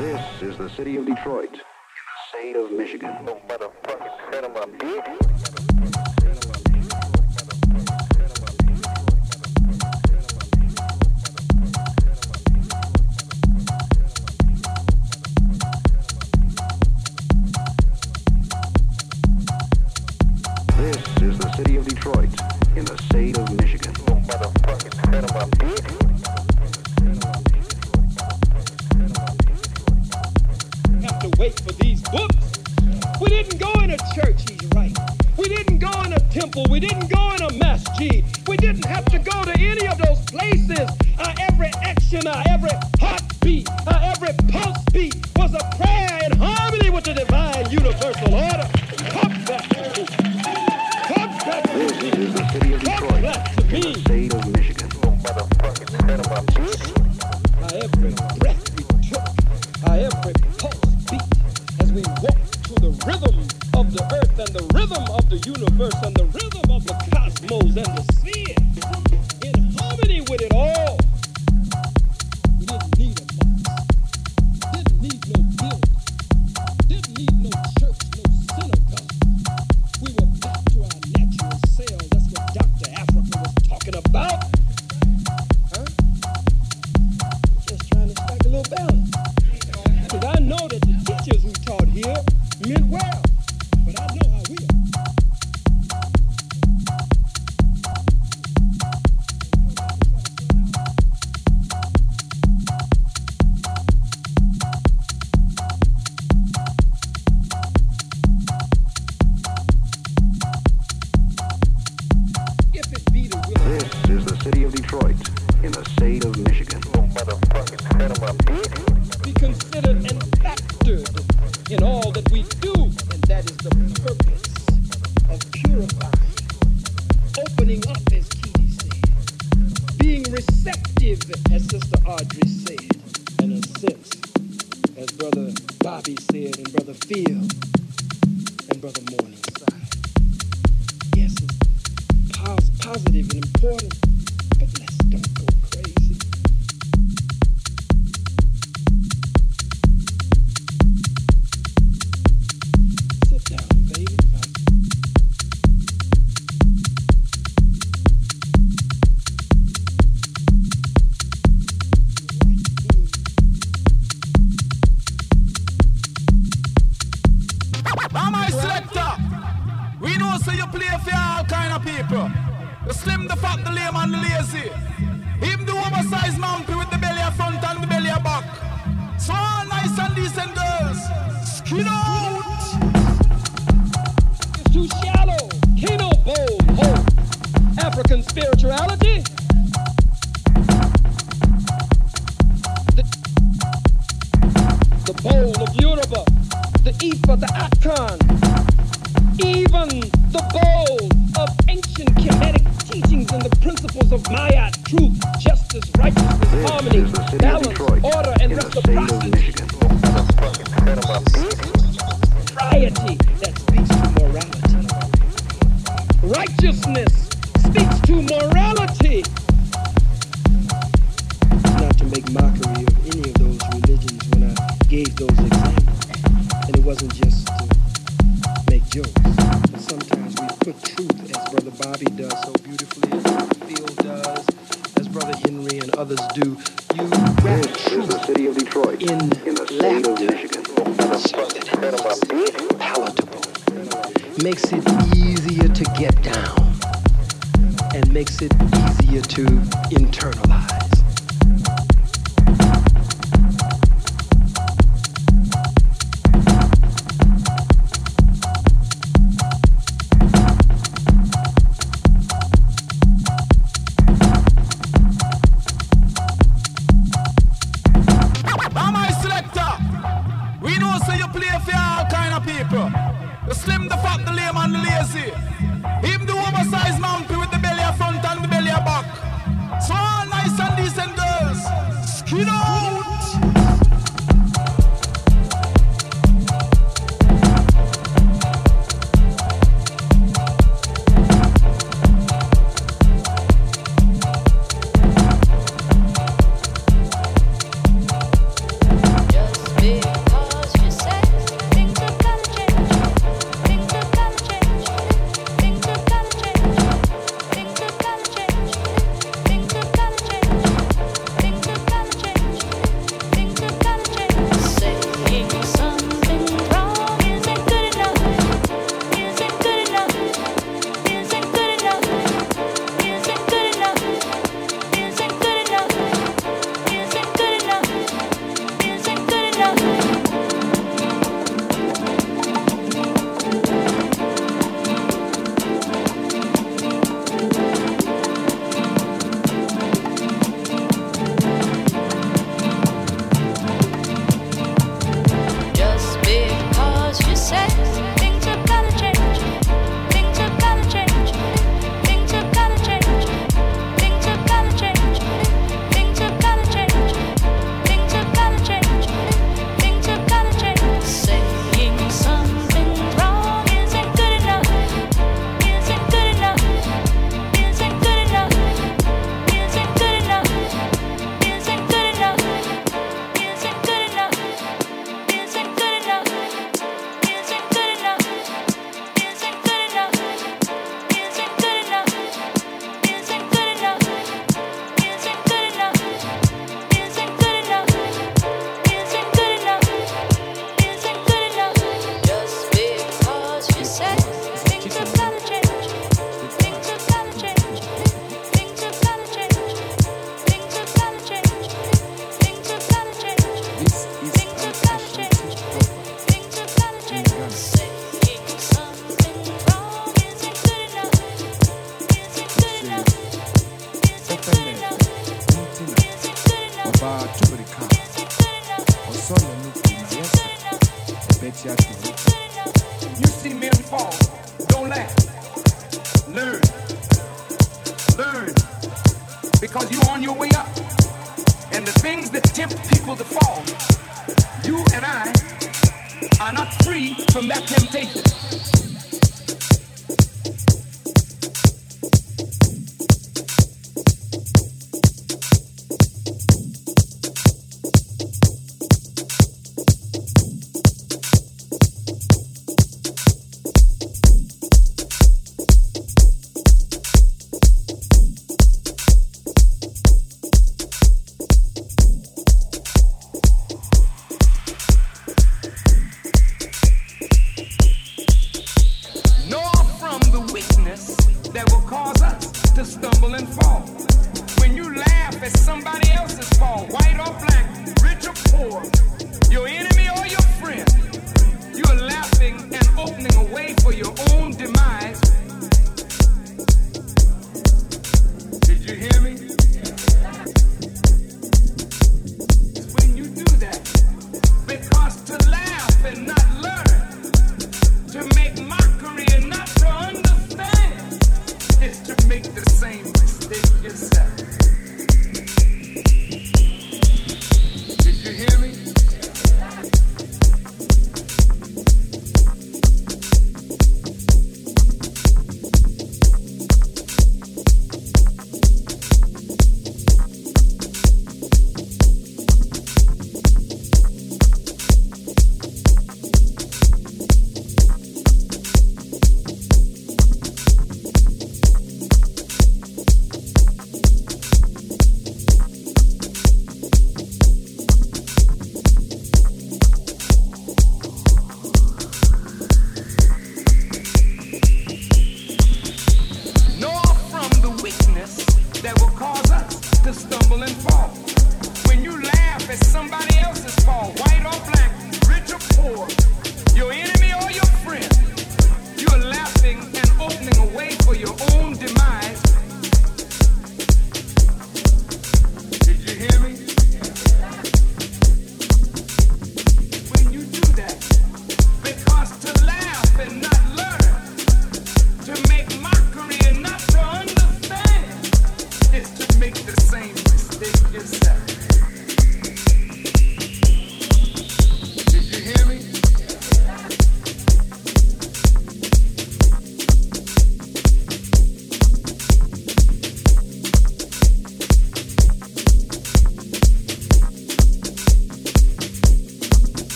This is the city of Detroit, in the state of Michigan. positive and important. things that tempt people to fall, you and I are not free from that temptation.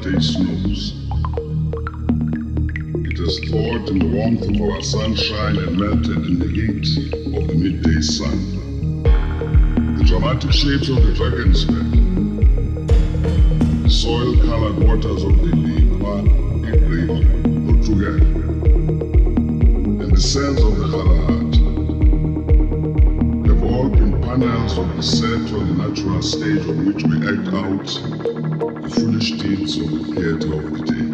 Latter-day snows. It has thawed in the warmth of our sunshine and melted in the heat of the midday sun. The dramatic shapes of the Drakensberg soil-colored waters of the Lekoa, Ibrahim, Portugal, and the sands of the Kgalagadi have all been panels of the the natural stage on which we act out the foolish deeds of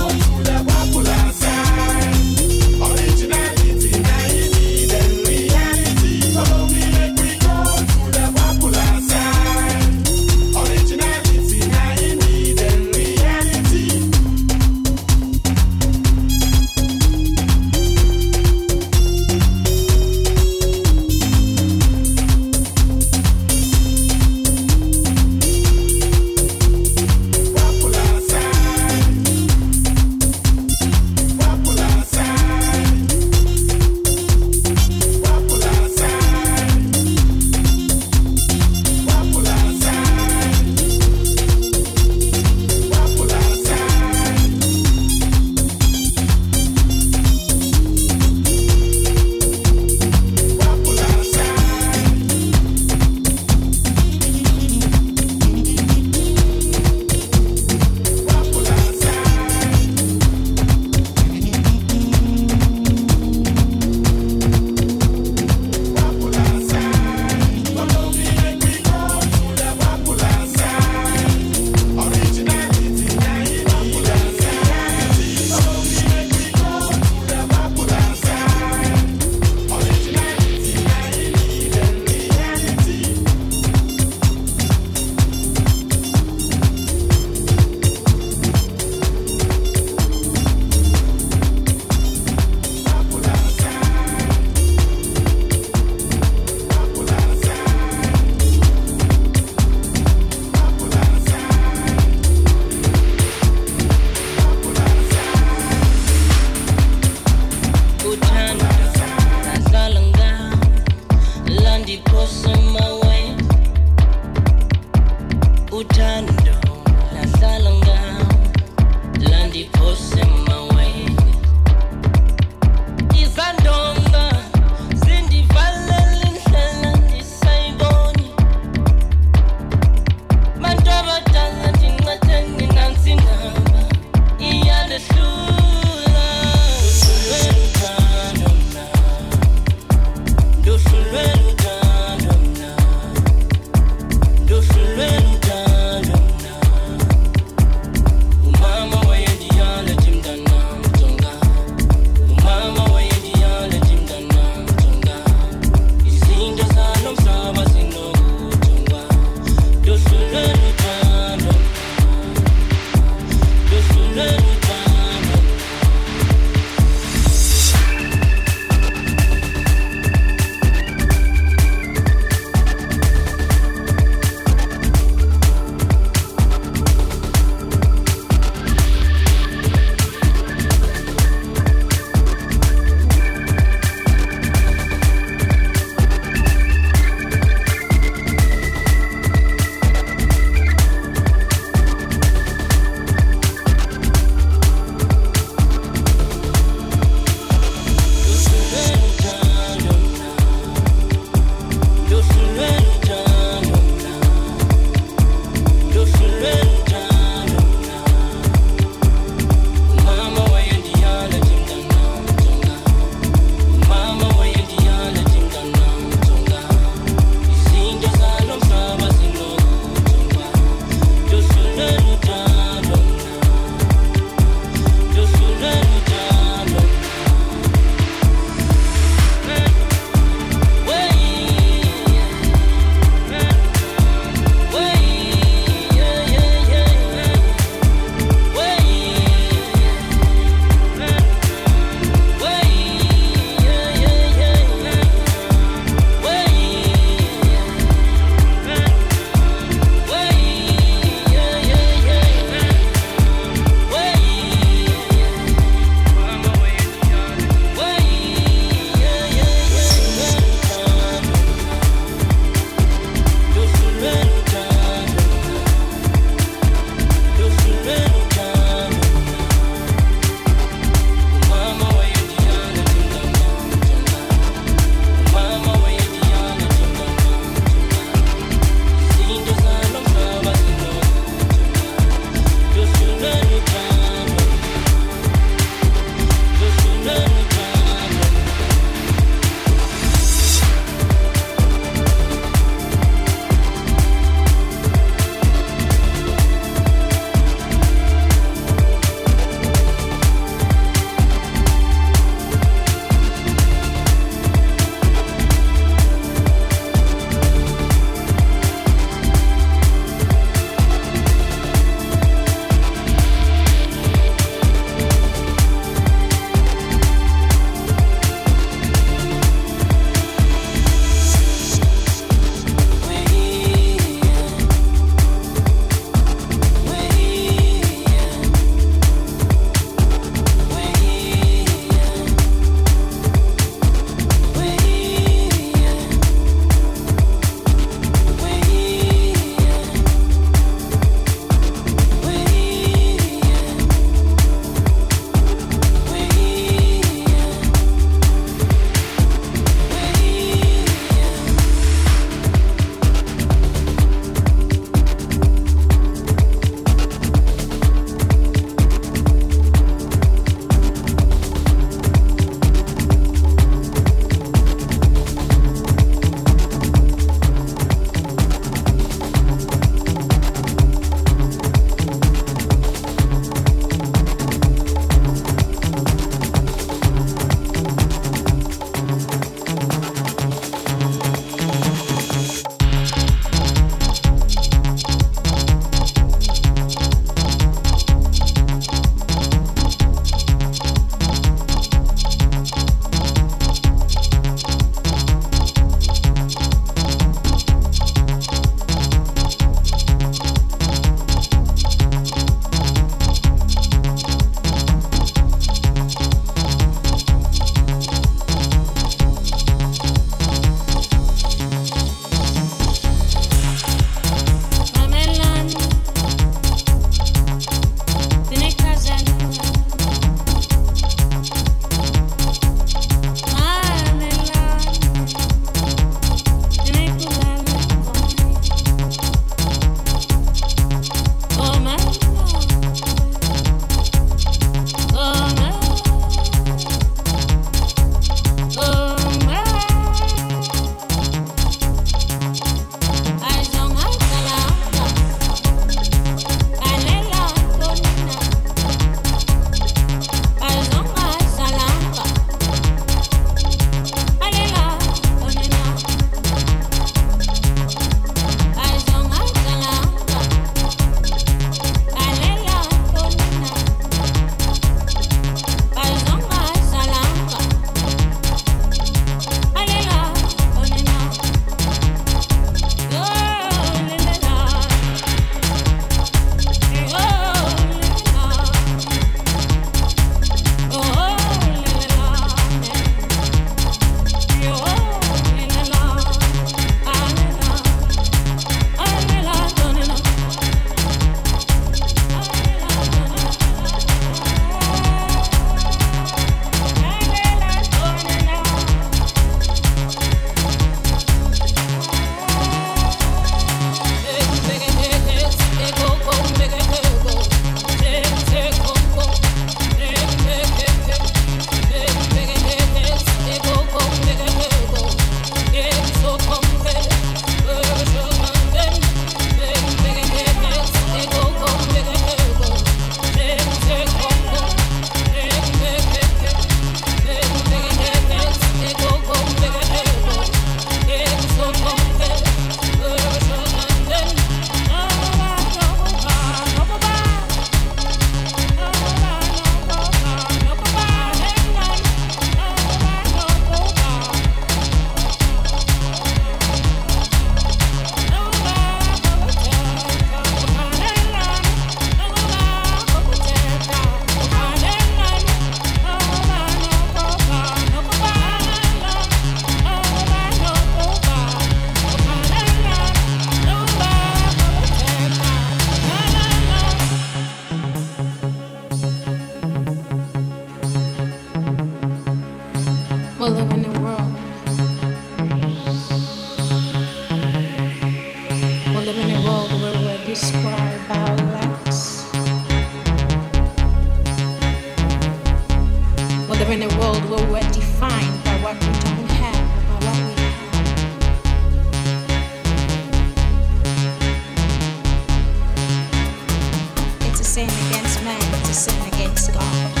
man to sin against God.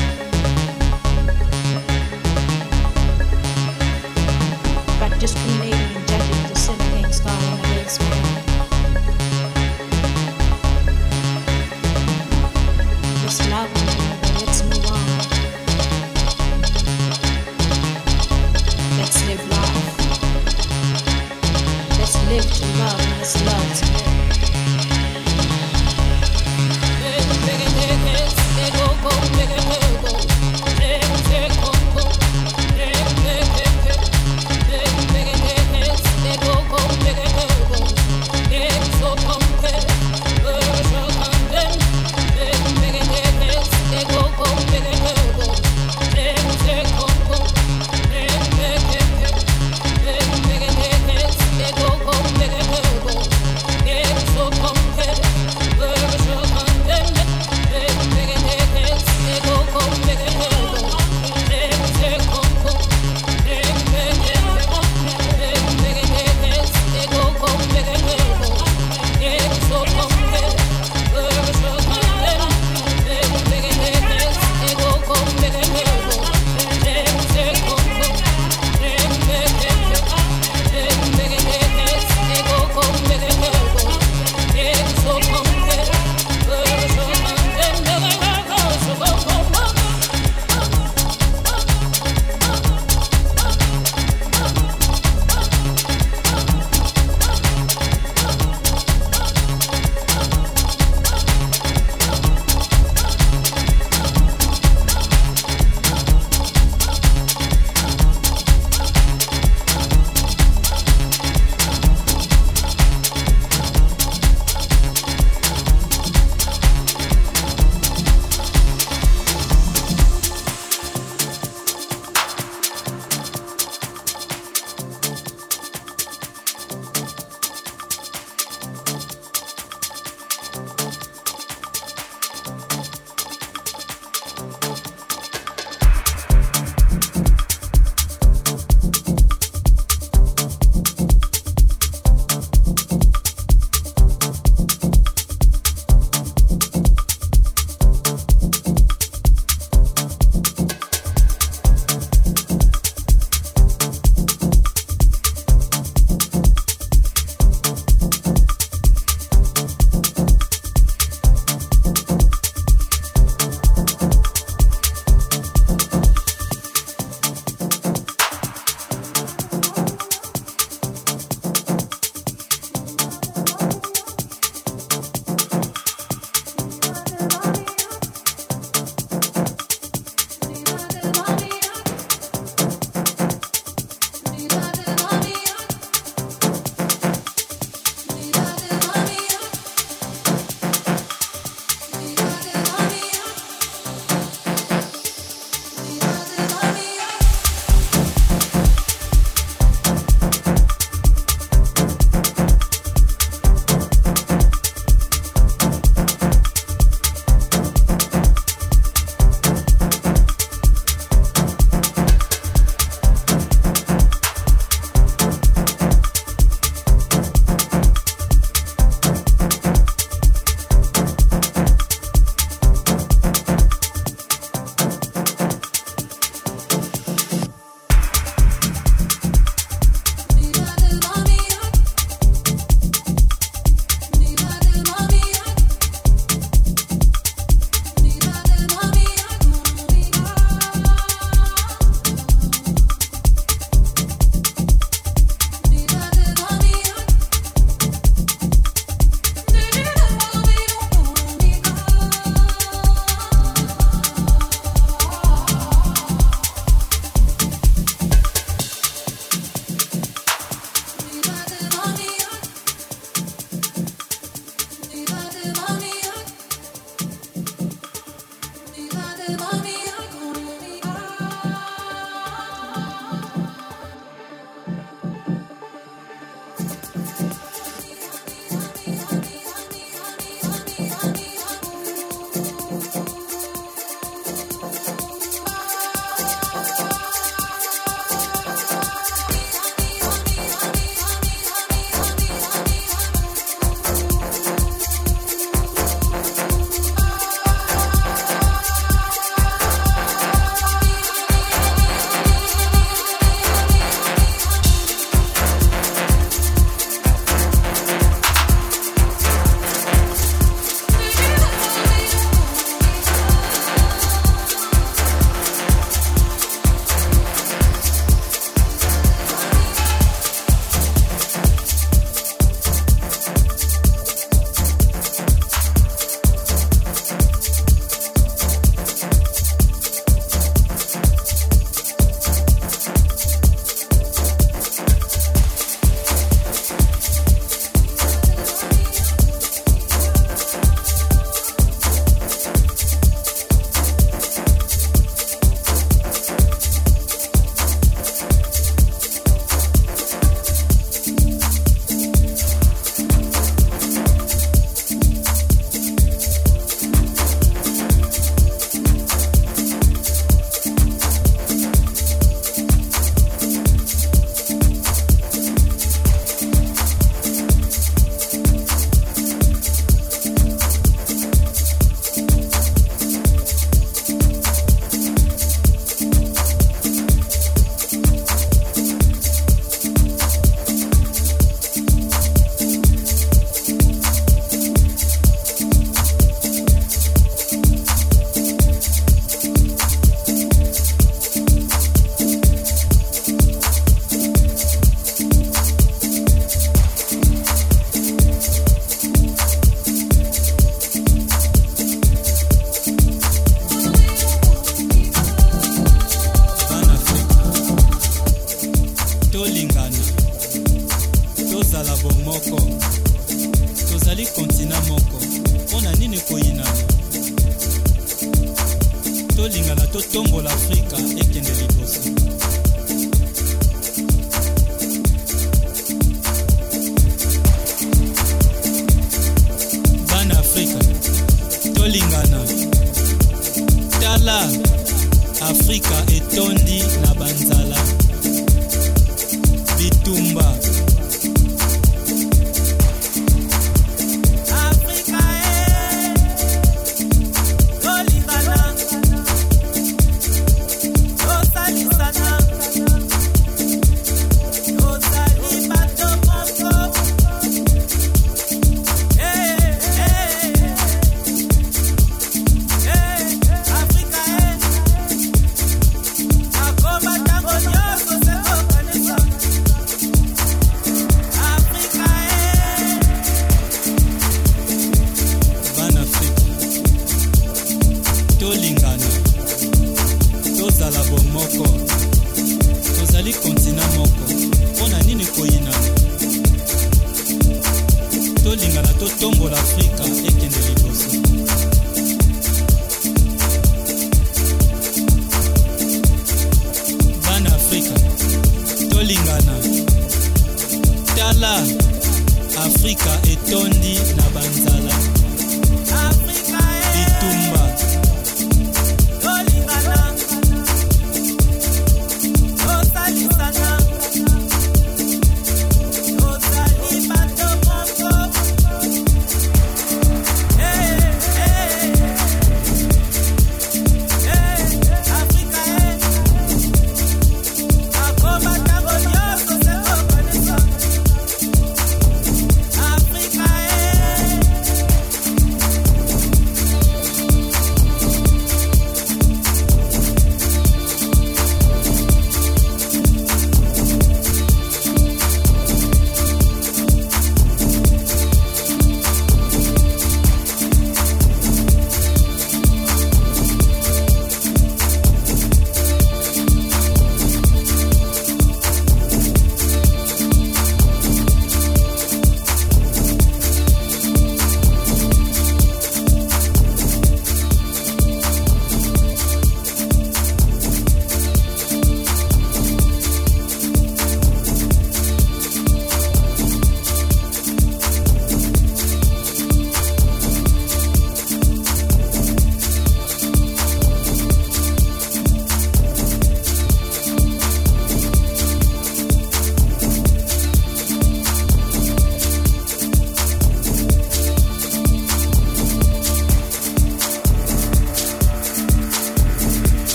Tala afrika etondi na banzala. Bitumba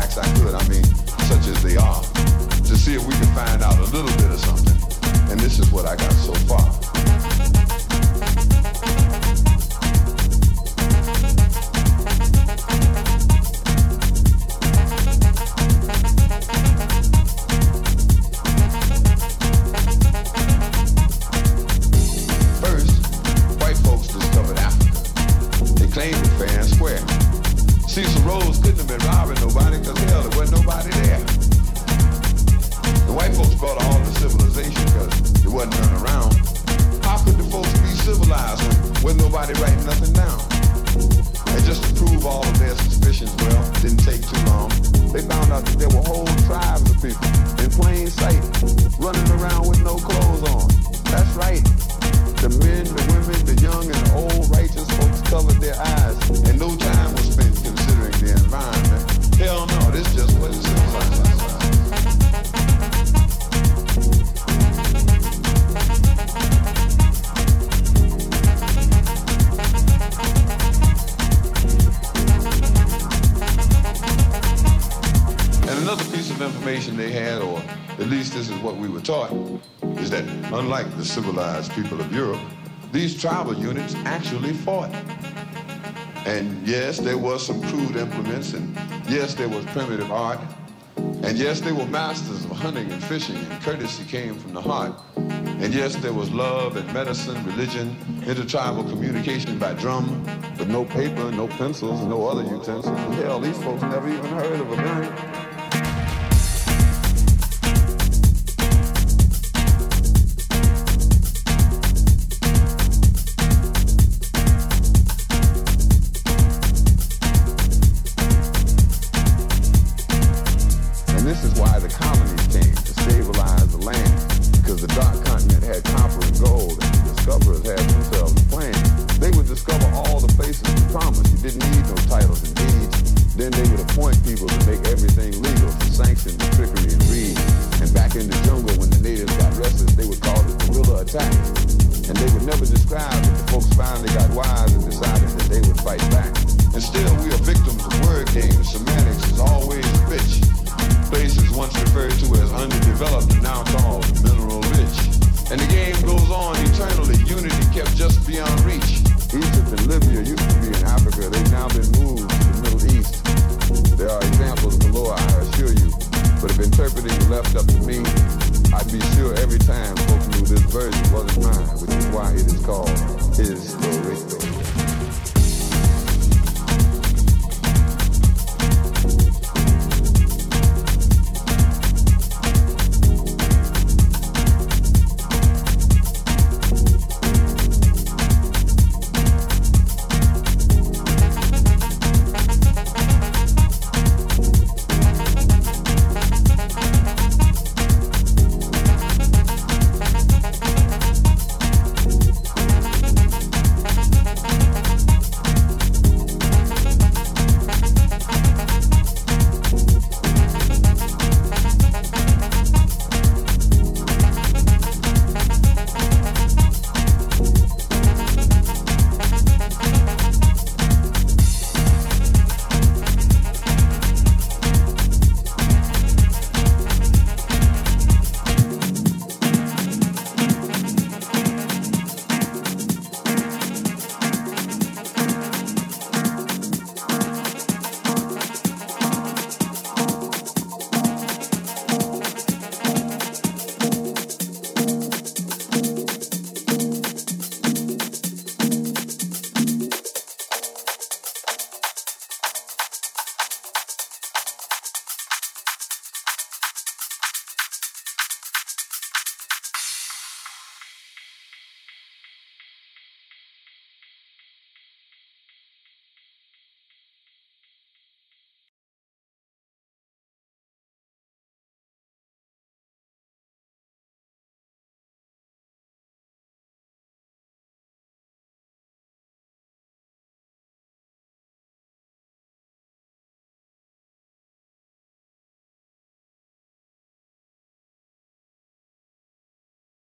facts I could, I mean, such as they are, to see if we can find out a little bit of something. And this is what I got so far. was primitive art. And yes, they were masters of hunting and fishing, and courtesy came from the heart. And yes, there was love and medicine, religion, intertribal communication by drum, but no paper, no pencils, no other utensils. Hell, these folks never even heard of a gun. And still, we are victims of word games. Semantics is always